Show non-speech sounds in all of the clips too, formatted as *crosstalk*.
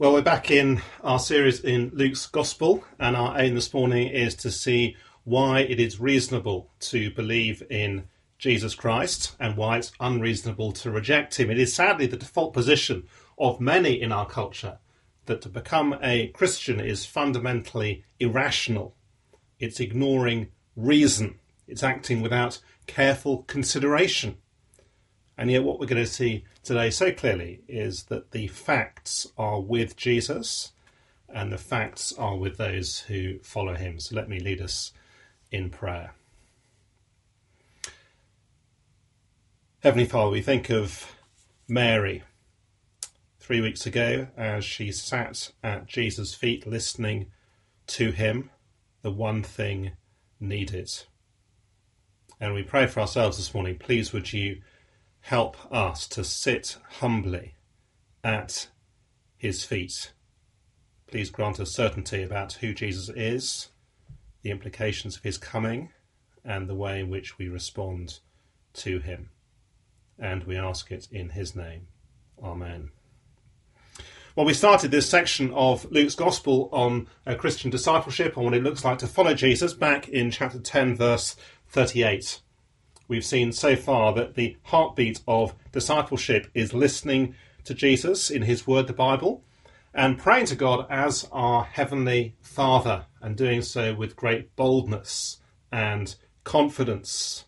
Well, we're back in our series in Luke's Gospel, and our aim this morning is to see why it is reasonable to believe in Jesus Christ and why it's unreasonable to reject him. It is sadly the default position of many in our culture that to become a Christian is fundamentally irrational. It's ignoring reason, it's acting without careful consideration. And yet, what we're going to see today so clearly is that the facts are with Jesus and the facts are with those who follow him. So let me lead us in prayer. Heavenly Father, we think of Mary three weeks ago as she sat at Jesus' feet listening to him, the one thing needed. And we pray for ourselves this morning. Please, would you help us to sit humbly at his feet. Please grant us certainty about who Jesus is, the implications of his coming, and the way in which we respond to him. And we ask it in his name. Amen. Well, we started this section of Luke's Gospel on Christian discipleship and what it looks like to follow Jesus back in chapter 10, verse 38 we've seen so far that the heartbeat of discipleship is listening to Jesus in his word, the Bible, and praying to God as our heavenly Father, and doing so with great boldness and confidence.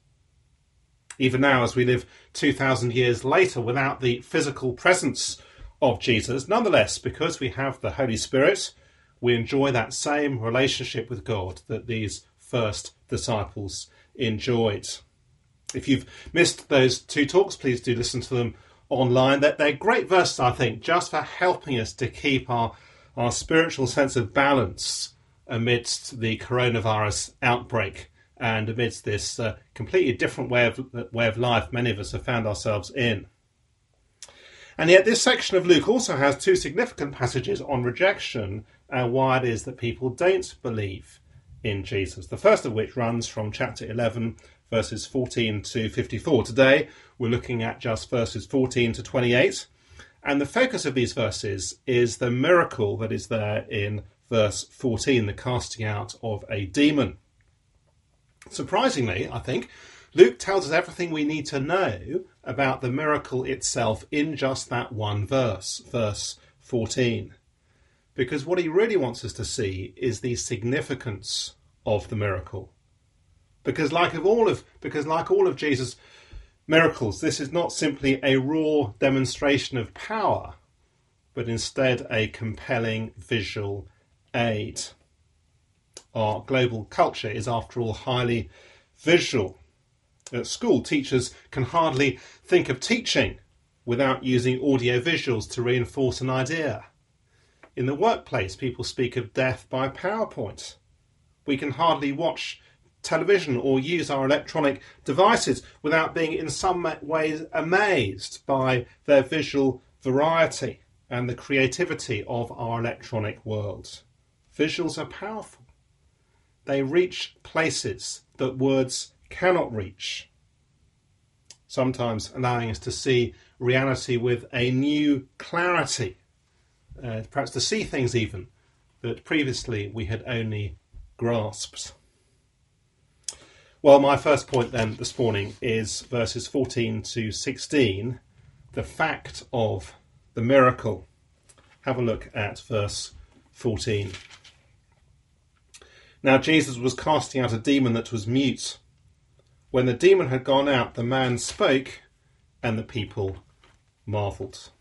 Even now, as we live 2,000 years later without the physical presence of Jesus, nonetheless, because we have the Holy Spirit, we enjoy that same relationship with God that these first disciples enjoyed. If you've missed those two talks, please do listen to them online. They're, they're great verses, I think, just for helping us to keep our, our spiritual sense of balance amidst the coronavirus outbreak and amidst this uh, completely different way of, way of life many of us have found ourselves in. And yet, this section of Luke also has two significant passages on rejection and why it is that people don't believe in Jesus. The first of which runs from chapter 11, verses 14 to 54. Today we're looking at just verses 14 to 28. And the focus of these verses is the miracle that is there in verse 14, the casting out of a demon. Surprisingly, I think, Luke tells us everything we need to know about the miracle itself in just that one verse, verse 14. Because what he really wants us to see is the significance of the miracle because like of all of because like all of Jesus' miracles, this is not simply a raw demonstration of power, but instead a compelling visual aid. Our global culture is, after all, highly visual. At school, teachers can hardly think of teaching without using audio visuals to reinforce an idea. In the workplace, people speak of death by PowerPoint. We can hardly watch television or use our electronic devices without being in some ways amazed by their visual variety and the creativity of our electronic world. Visuals are powerful. They reach places that words cannot reach, sometimes allowing us to see reality with a new clarity, uh, perhaps to see things even that previously we had only grasped. Well, my first point then this morning is verses 14 to 16, the fact of the miracle. Have a look at verse 14. Now Jesus was casting out a demon that was mute. When the demon had gone out, the man spoke, and the people marvelled.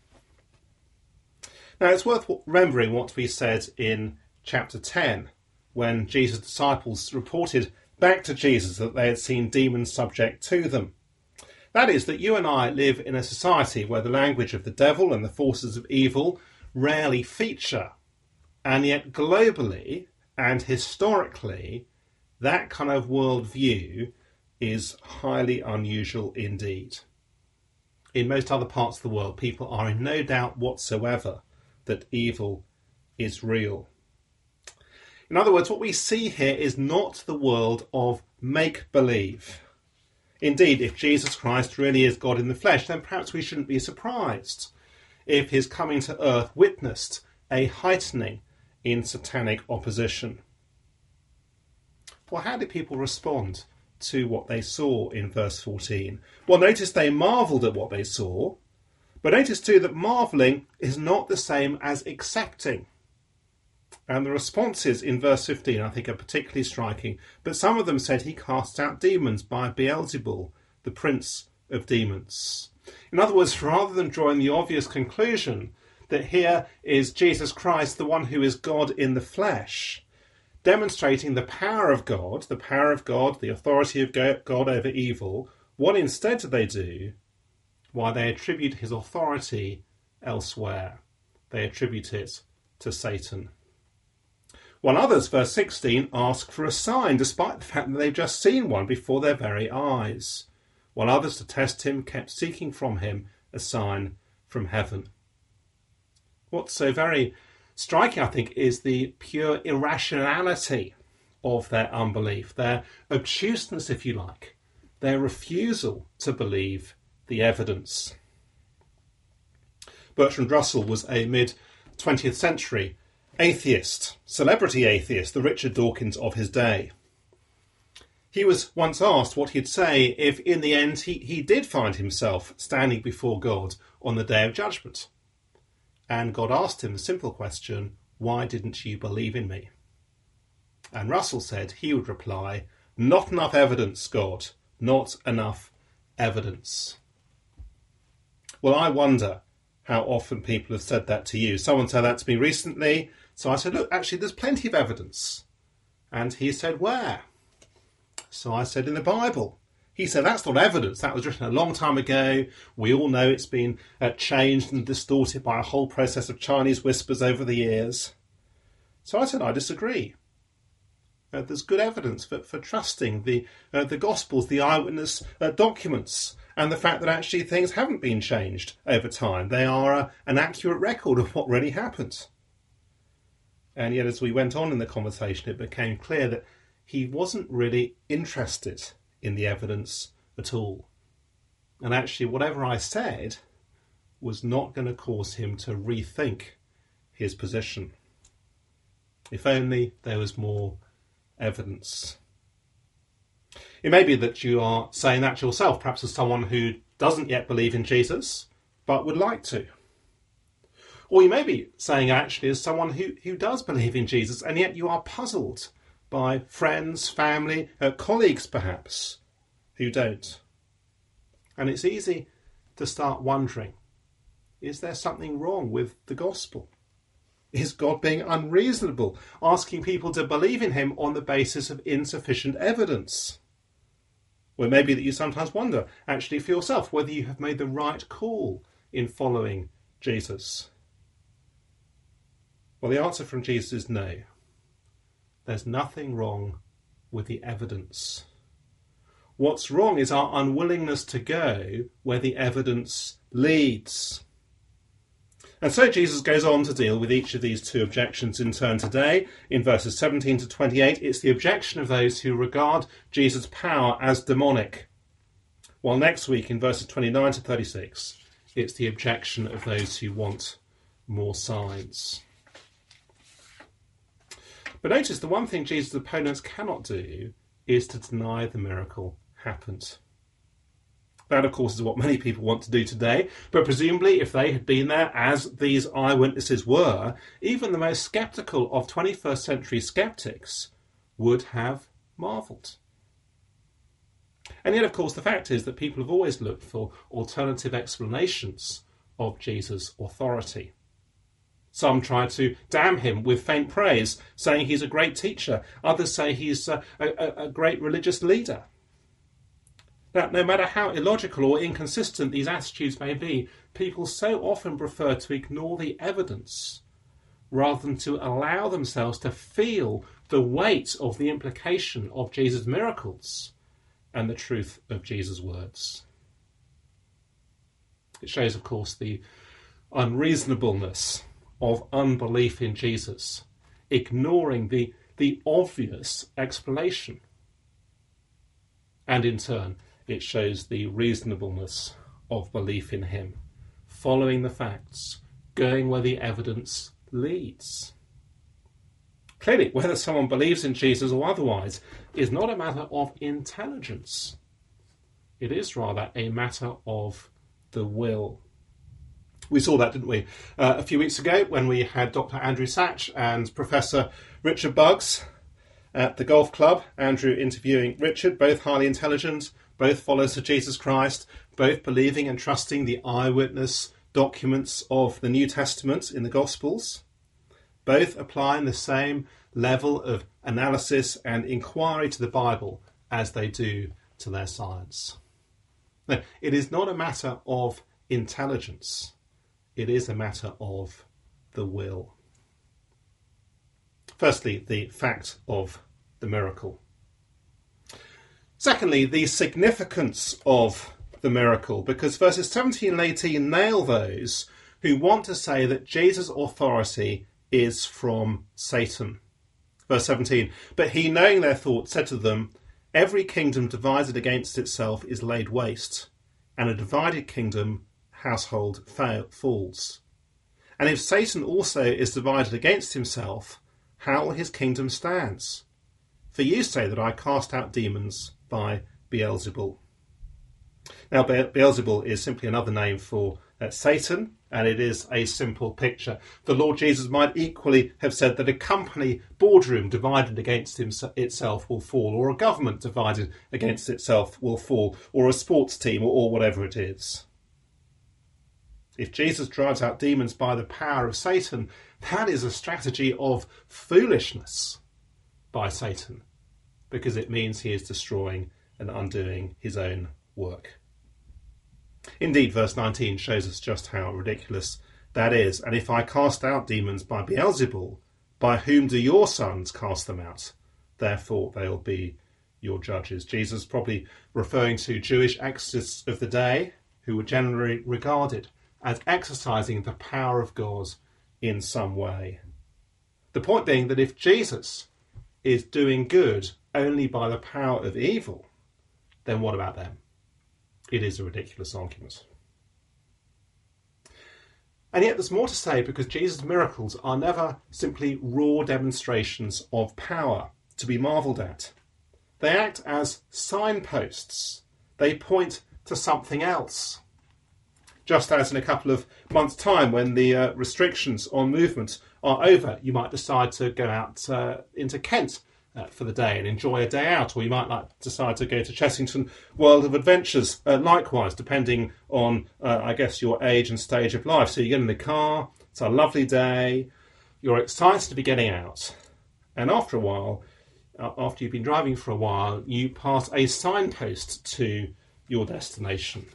Now it's worth remembering what we said in chapter 10 when Jesus' disciples reported back to Jesus that they had seen demons subject to them. That is, that you and I live in a society where the language of the devil and the forces of evil rarely feature. And yet, globally and historically, that kind of worldview is highly unusual indeed. In most other parts of the world, people are in no doubt whatsoever that evil is real. In other words, what we see here is not the world of make believe. Indeed, if Jesus Christ really is God in the flesh, then perhaps we shouldn't be surprised if his coming to earth witnessed a heightening in satanic opposition. Well, how did people respond to what they saw in verse 14? Well, notice they marvelled at what they saw, but notice too that marvelling is not the same as accepting. And the responses in verse 15 I think are particularly striking. But some of them said he casts out demons by Beelzebul, the prince of demons. In other words, rather than drawing the obvious conclusion that here is Jesus Christ, the one who is God in the flesh, demonstrating the power of God, the power of God, the authority of God over evil, what instead do they do? Why, they attribute his authority elsewhere. They attribute it to Satan. While others, verse 16, ask for a sign despite the fact that they've just seen one before their very eyes. While others, to test him, kept seeking from him a sign from heaven. What's so very striking, I think, is the pure irrationality of their unbelief, their obtuseness, if you like, their refusal to believe the evidence. Bertrand Russell was a mid 20th century atheist, celebrity atheist, the Richard Dawkins of his day. He was once asked what he'd say if, in the end, he, he did find himself standing before God on the day of judgment. And God asked him a simple question Why didn't you believe in me? And Russell said he would reply, Not enough evidence, God, not enough evidence. Well, I wonder how often people have said that to you. Someone said that to me recently. So I said, Look, actually, there's plenty of evidence. And he said, Where? So I said, In the Bible. He said, That's not evidence. That was written a long time ago. We all know it's been uh, changed and distorted by a whole process of Chinese whispers over the years. So I said, I disagree. Uh, there's good evidence for, for trusting the, uh, the Gospels, the eyewitness uh, documents, and the fact that actually things haven't been changed over time. They are uh, an accurate record of what really happened. And yet, as we went on in the conversation, it became clear that he wasn't really interested in the evidence at all. And actually, whatever I said was not going to cause him to rethink his position. If only there was more evidence. It may be that you are saying that yourself, perhaps as someone who doesn't yet believe in Jesus, but would like to. Or you may be saying actually as someone who, who does believe in Jesus and yet you are puzzled by friends, family, uh, colleagues perhaps, who don't. And it's easy to start wondering is there something wrong with the gospel? Is God being unreasonable, asking people to believe in Him on the basis of insufficient evidence? Or maybe that you sometimes wonder, actually, for yourself, whether you have made the right call in following Jesus. Well, the answer from Jesus is no. There's nothing wrong with the evidence. What's wrong is our unwillingness to go where the evidence leads. And so Jesus goes on to deal with each of these two objections in turn today. In verses 17 to 28, it's the objection of those who regard Jesus' power as demonic. While next week, in verses 29 to 36, it's the objection of those who want more signs. But notice the one thing Jesus' opponents cannot do is to deny the miracle happened. That, of course, is what many people want to do today, but presumably, if they had been there, as these eyewitnesses were, even the most sceptical of 21st century skeptics would have marvelled. And yet, of course, the fact is that people have always looked for alternative explanations of Jesus' authority. Some try to damn him with faint praise, saying he's a great teacher. Others say he's a, a, a, great religious leader. Now, no matter how illogical or inconsistent these attitudes may be, people so often prefer to ignore the evidence rather than to allow themselves to feel the weight of the implication of Jesus' miracles and the truth of Jesus' words. It shows, of course, the unreasonableness of unbelief in Jesus, ignoring the, the obvious explanation. And in turn, it shows the reasonableness of belief in Him, following the facts, going where the evidence leads. Clearly, whether someone believes in Jesus or otherwise is not a matter of intelligence. It is rather a matter of the will. We saw that, didn't we, uh, a few weeks ago when we had Dr. Andrew Sach and Professor Richard Buggs at the golf club. Andrew interviewing Richard, both highly intelligent, both followers of Jesus Christ, both believing and trusting the eyewitness documents of the New Testament in the Gospels, both applying the same level of analysis and inquiry to the Bible as they do to their science. Now, it is not a matter of intelligence, it is a matter of the will. Firstly, the fact of the miracle. Secondly, the significance of the miracle, because verses 17 and 18 nail those who want to say that Jesus' authority is from Satan. Verse 17 But he, knowing their thoughts, said to them, Every kingdom divided against itself is laid waste, and a divided kingdom household falls. And if Satan also is divided against himself, how will his kingdom stand? For you say that I cast out demons by Beelzebul. Now, Beelzebul is simply another name for uh, Satan, and it is a simple picture. The Lord Jesus might equally have said that a company boardroom divided against itself will fall, or a government divided against itself will fall, or a sports team, or, or whatever it is. If Jesus drives out demons by the power of Satan, that is a strategy of foolishness by Satan because it means he is destroying and undoing his own work. Indeed, verse 19 shows us just how ridiculous that is. And if I cast out demons by Beelzebul, by whom do your sons cast them out? Therefore, they'll be your judges. Jesus probably referring to Jewish exorcists of the day who were generally regarded as exercising the power of God in some way. The point being that if Jesus is doing good only by the power of evil, then what about them? It is a ridiculous argument. And yet there's more to say because Jesus' miracles are never simply raw demonstrations of power to be marvelled at. They act as signposts. They point to something else just as in a couple of months' time, when the uh, restrictions on movement are over, you might decide to go out uh, into Kent uh, for the day and enjoy a day out, or you might like decide to go to Chessington World of Adventures. Uh, likewise, depending on, uh, I guess, your age and stage of life. So you get in the car, it's a lovely day, you're excited to be getting out, and after a while, after you've been driving for a while, you pass a signpost to your destination.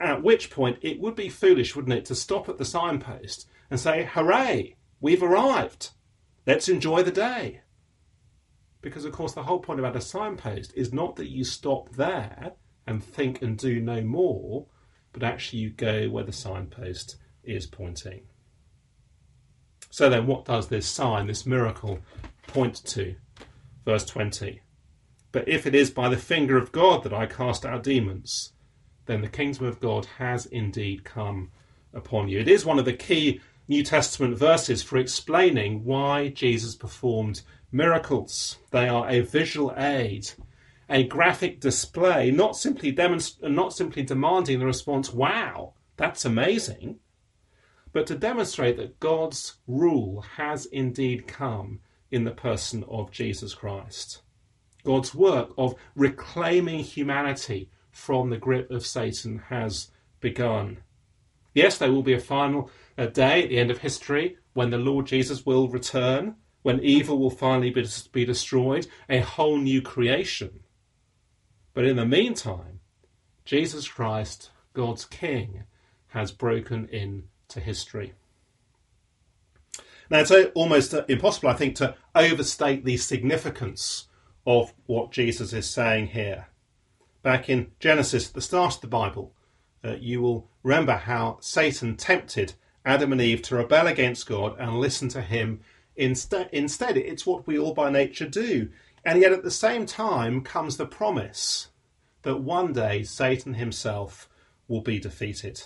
At which point, it would be foolish, wouldn't it, to stop at the signpost and say, Hooray, we've arrived. Let's enjoy the day. Because, of course, the whole point about a signpost is not that you stop there and think and do no more, but actually you go where the signpost is pointing. So then, what does this sign, this miracle, point to? Verse 20. But if it is by the finger of God that I cast out demons, then the kingdom of God has indeed come upon you. It is one of the key New Testament verses for explaining why Jesus performed miracles. They are a visual aid, a graphic display, not simply demonst- not simply demanding the response, "Wow, that's amazing," but to demonstrate that God's rule has indeed come in the person of Jesus Christ. God's work of reclaiming humanity from the grip of Satan has begun. Yes, there will be a final uh, day at the end of history when the Lord Jesus will return, when evil will finally be, be destroyed, a whole new creation. But in the meantime, Jesus Christ, God's King, has broken into history. Now, it's almost uh, impossible, I think, to overstate the significance of what Jesus is saying here back in Genesis, the start of the Bible, uh, you will remember how Satan tempted Adam and Eve to rebel against God and listen to him instead. Instead, it's what we all by nature do. And yet at the same time comes the promise that one day Satan himself will be defeated.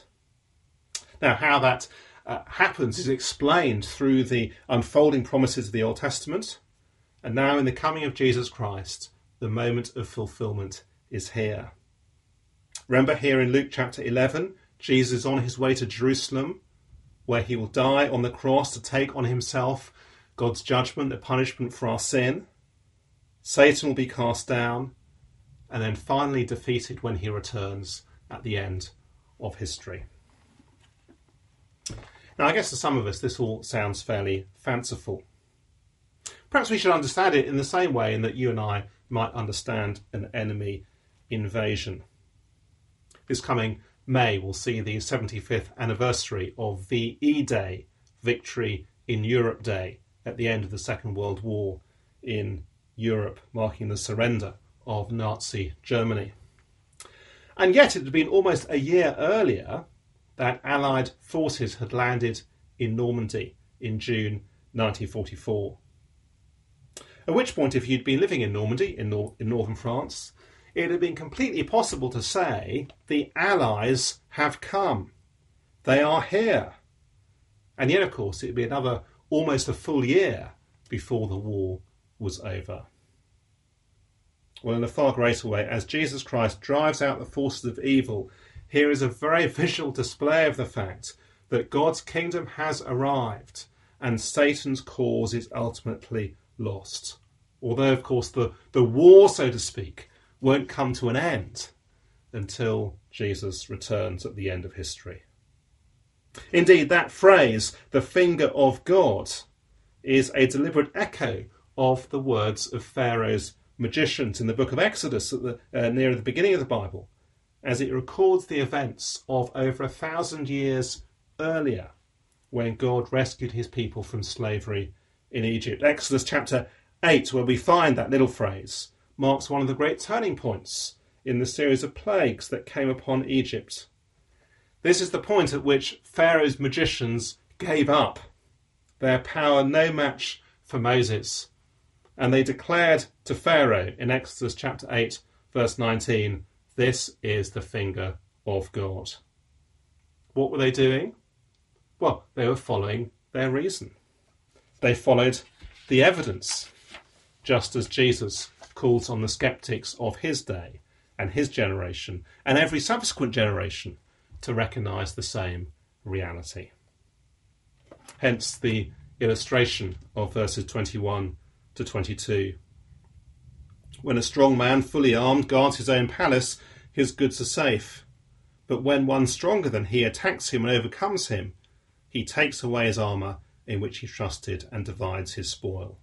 Now, how that uh, happens is explained through the unfolding promises of the Old Testament. And now, in the coming of Jesus Christ, the moment of fulfillment is here. Remember here in Luke chapter 11, Jesus is on his way to Jerusalem, where he will die on the cross to take on himself God's judgment, the punishment for our sin. Satan will be cast down and then finally defeated when he returns at the end of history. Now, I guess to some of us, this all sounds fairly fanciful. Perhaps we should understand it in the same way in that you and I might understand an enemy invasion. This coming May will see the 75th anniversary of VE Day, Victory in Europe Day, at the end of the Second World War in Europe, marking the surrender of Nazi Germany. And yet it had been almost a year earlier that Allied forces had landed in Normandy in June 1944. At which point, if you'd been living in Normandy, in, nor- in northern France, it had been completely possible to say, the Allies have come. They are here. And yet, of course, it would be another almost a full year before the war was over. Well, in a far greater way, as Jesus Christ drives out the forces of evil here is a very *laughs* visual display of the fact that God's kingdom has arrived and Satan's cause is ultimately lost. Although, of course, the, the war, so to speak, won't come to an end until Jesus returns at the end of history. Indeed, that phrase, the finger of God, is a deliberate echo of the words of Pharaoh's magicians in the book of Exodus at the, uh, near the beginning of the Bible, as it records the events of over a thousand years earlier when God rescued his people from slavery in Egypt. Exodus chapter 8, where we find that little phrase, marks one of the great turning points in the series of plagues that came upon Egypt. This is the point at which Pharaoh's magicians gave up, their power no match for Moses. And they declared to Pharaoh in Exodus chapter 8, verse 19, this is the finger of God. What were they doing? Well, they were following their reason. They followed the evidence, just as Jesus calls on the skeptics of his day and his generation and every subsequent generation to recognize the same reality. Hence the illustration of verses 21 to 22. When a strong man, fully armed, guards his own palace, his goods are safe. But when one stronger than he attacks him and overcomes him, he takes away his armour in which he trusted and divides his spoil.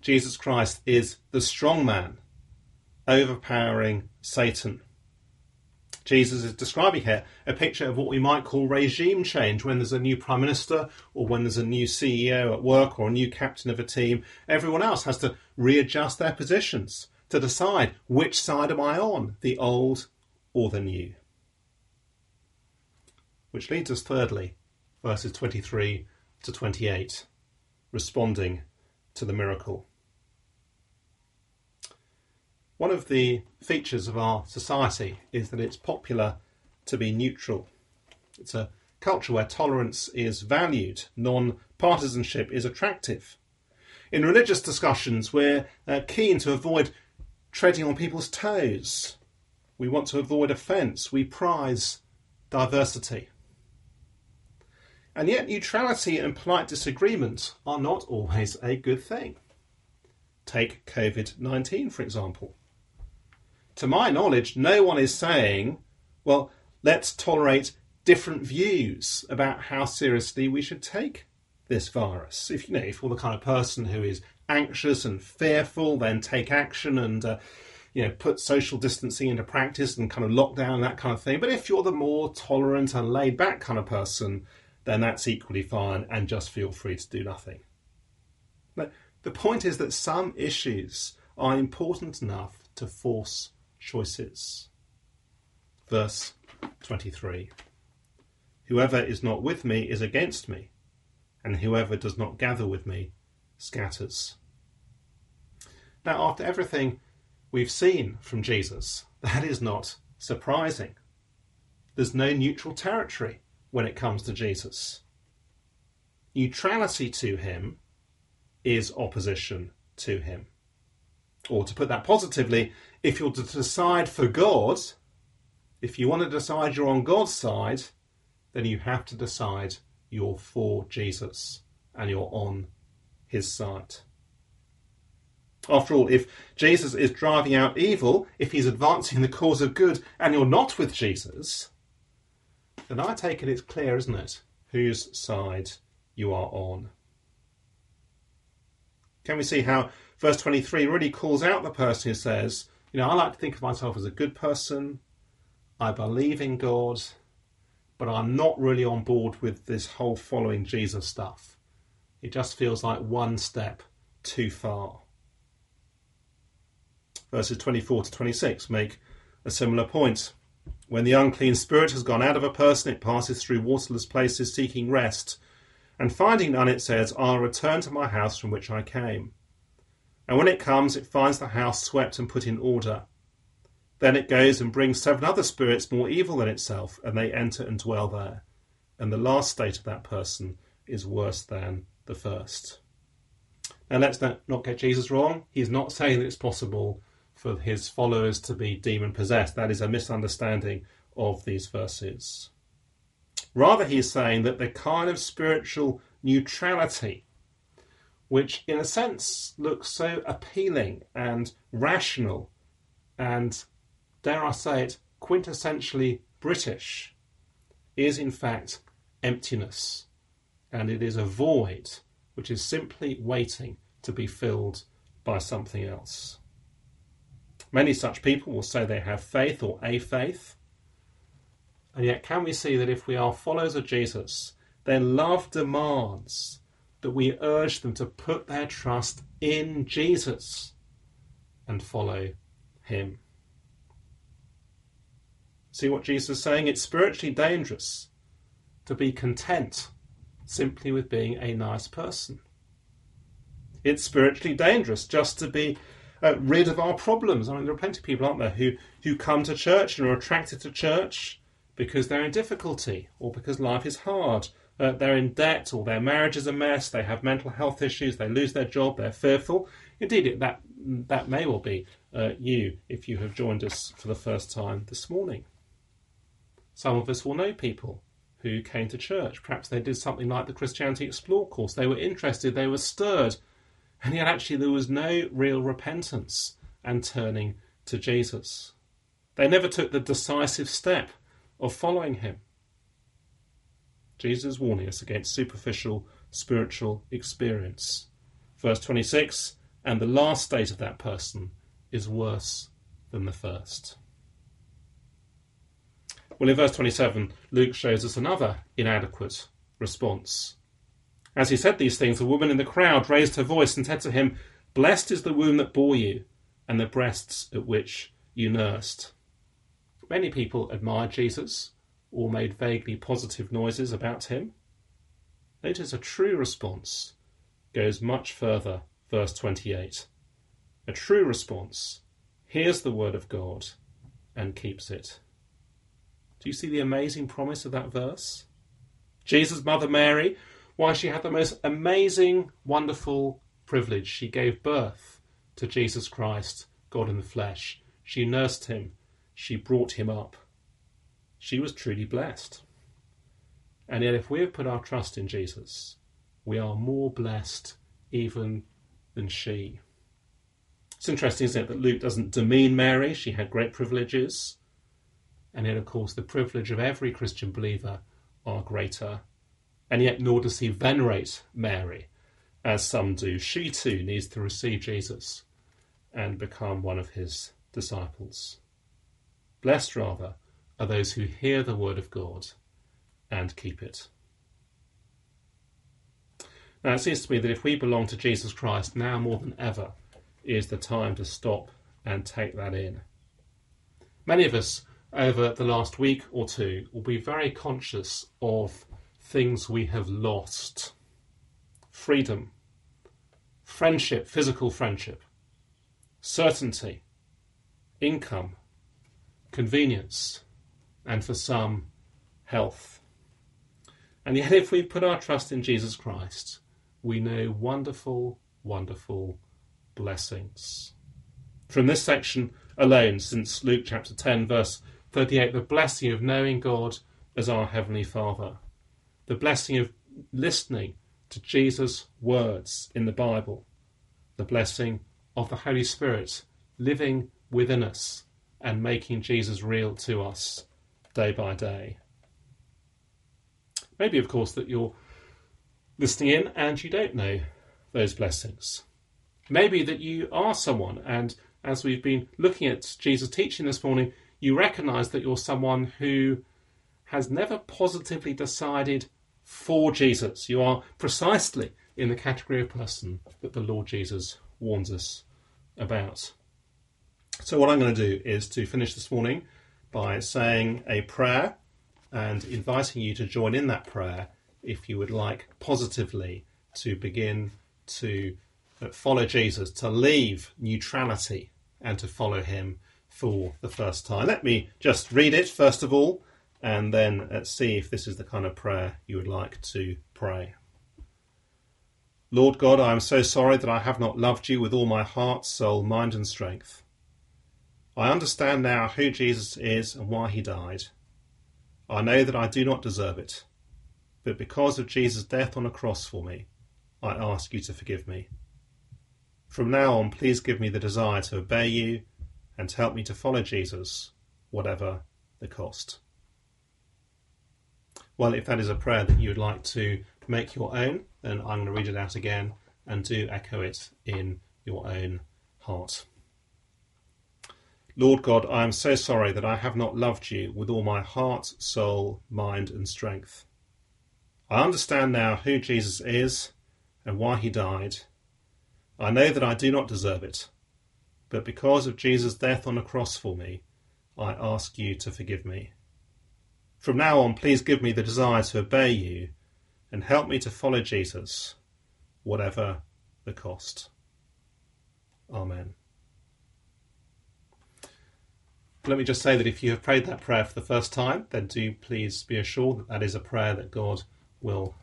Jesus Christ is the strong man, overpowering Satan. Jesus is describing here a picture of what we might call regime change when there's a new prime minister or when there's a new CEO at work or a new captain of a team. Everyone else has to readjust their positions to decide which side am I on, the old or the new. Which leads us, thirdly, verses 23 to 28, responding to the miracle. One of the features of our society is that it's popular to be neutral. It's a culture where tolerance is valued, non partisanship is attractive. In religious discussions, we're uh, keen to avoid treading on people's toes. We want to avoid offence. We prize diversity. And yet, neutrality and polite disagreement are not always a good thing. Take COVID 19, for example. To my knowledge, no one is saying, well, let's tolerate different views about how seriously we should take this virus. If you know, if you're the kind of person who is anxious and fearful, then take action and uh, you know put social distancing into practice and kind of lock down that kind of thing. But if you're the more tolerant and laid back kind of person, then that's equally fine, and just feel free to do nothing. But the point is that some issues are important enough to force choices. Verse 23 Whoever is not with me is against me, and whoever does not gather with me scatters. Now, after everything we've seen from Jesus, that is not surprising. There's no neutral territory when it comes to Jesus. Neutrality to him is opposition to him. Or to put that positively, if you're to decide for God, if you want to decide you're on God's side, then you have to decide you're for Jesus and you're on his side. After all, if Jesus is driving out evil, if he's advancing the cause of good, and you're not with Jesus, then I take it it's clear, isn't it, whose side you are on. Can we see how verse 23 really calls out the person who says, You know, I like to think of myself as a good person, I believe in God, but I'm not really on board with this whole following Jesus stuff. It just feels like one step too far. Verses 24 to 26 make a similar point. When the unclean spirit has gone out of a person, it passes through waterless places seeking rest. And finding none, it says, I'll return to my house from which I came. And when it comes, it finds the house swept and put in order. Then it goes and brings seven other spirits more evil than itself, and they enter and dwell there. And the last state of that person is worse than the first. Now, let's not get Jesus wrong. He's not saying that it's possible for his followers to be demon possessed. That is a misunderstanding of these verses. Rather, he is saying that the kind of spiritual neutrality, which in a sense looks so appealing and rational and dare I say it, quintessentially British, is in fact emptiness. And it is a void which is simply waiting to be filled by something else. Many such people will say they have faith or a faith. And yet, can we see that if we are followers of Jesus, then love demands that we urge them to put their trust in Jesus and follow him? See what Jesus is saying? It's spiritually dangerous to be content simply with being a nice person. It's spiritually dangerous just to be uh, rid of our problems. I mean, there are plenty of people, aren't there, who, who come to church and are attracted to church because they're in difficulty or because life is hard. Uh, they're in debt or their marriage is a mess, they have mental health issues, they lose their job, they're fearful. Indeed, that, that may well be uh, you if you have joined us for the first time this morning. Some of us will know people who came to church. Perhaps they did something like the Christianity Explored course. They were interested, they were stirred, and yet actually there was no real repentance and turning to Jesus. They never took the decisive step of following him. Jesus warning us against superficial spiritual experience. Verse 26 And the last state of that person is worse than the first. Well, in verse 27, Luke shows us another inadequate response. As he said these things, a woman in the crowd raised her voice and said to him, Blessed is the womb that bore you, and the breasts at which you nursed. Many people admired Jesus or made vaguely positive noises about him. Notice a true response goes much further, verse 28. A true response hears the word of God and keeps it. Do you see the amazing promise of that verse? Jesus' mother Mary, why she had the most amazing, wonderful privilege. She gave birth to Jesus Christ, God in the flesh. She nursed him. She brought him up. She was truly blessed. And yet, if we have put our trust in Jesus, we are more blessed even than she. It's interesting, isn't it, that Luke doesn't demean Mary. She had great privileges. And yet, of course, the privilege of every Christian believer are greater. And yet, nor does he venerate Mary, as some do. She too needs to receive Jesus and become one of his disciples. Blessed, rather, are those who hear the word of God and keep it. Now, it seems to me that if we belong to Jesus Christ, now more than ever is the time to stop and take that in. Many of us over the last week or two will be very conscious of things we have lost. Freedom, friendship, physical friendship, certainty, income, convenience, and for some, health. And yet, if we put our trust in Jesus Christ, we know wonderful, wonderful blessings. From this section alone, since Luke chapter 10, verse 38, the blessing of knowing God as our Heavenly Father, the blessing of listening to Jesus' words in the Bible, the blessing of the Holy Spirit living within us and making Jesus real to us day by day. Maybe, of course, that you're listening in and you don't know those blessings. Maybe that you are someone, and as we've been looking at Jesus' teaching this morning, you recognize that you're someone who has never positively decided for Jesus. You are precisely in the category of person that the Lord Jesus warns us about. So, what I'm going to do is to finish this morning by saying a prayer and inviting you to join in that prayer if you would like positively to begin to follow Jesus, to leave neutrality and to follow him for the first time. Let me just read it first of all and then uh, see if this is the kind of prayer you would like to pray. Lord God, I am so sorry that I have not loved you with all my heart, soul, mind, and strength. I understand now who Jesus is and why he died. I know that I do not deserve it, but because of Jesus' death on a cross for me, I ask you to forgive me. From now on, please give me the desire to obey you and to help me to follow Jesus, whatever the cost. Well, if that is a prayer that you would like to make your own, then I'm going to read it out again and do echo it in your own heart. Lord God, I am so sorry that I have not loved you with all my heart, soul, mind, and strength. I understand now who Jesus is and why he died. I know that I do not deserve it, but because of Jesus' death on the cross for me, I ask you to forgive me. From now on, please give me the desire to obey you and help me to follow Jesus, whatever the cost. Amen. Let me just say that if you have prayed that prayer for the first time, then do please be assured that that is a prayer that God will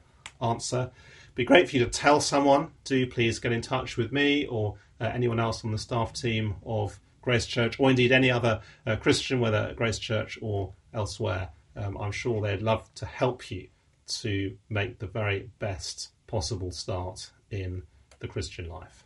answer. Be great for you to tell someone. Do please get in touch with me or uh, anyone else on the staff team of Grace Church, or indeed any other uh, Christian, whether at Grace Church or elsewhere um, I'm sure they'd love to help you to make the very best possible start in the Christian life.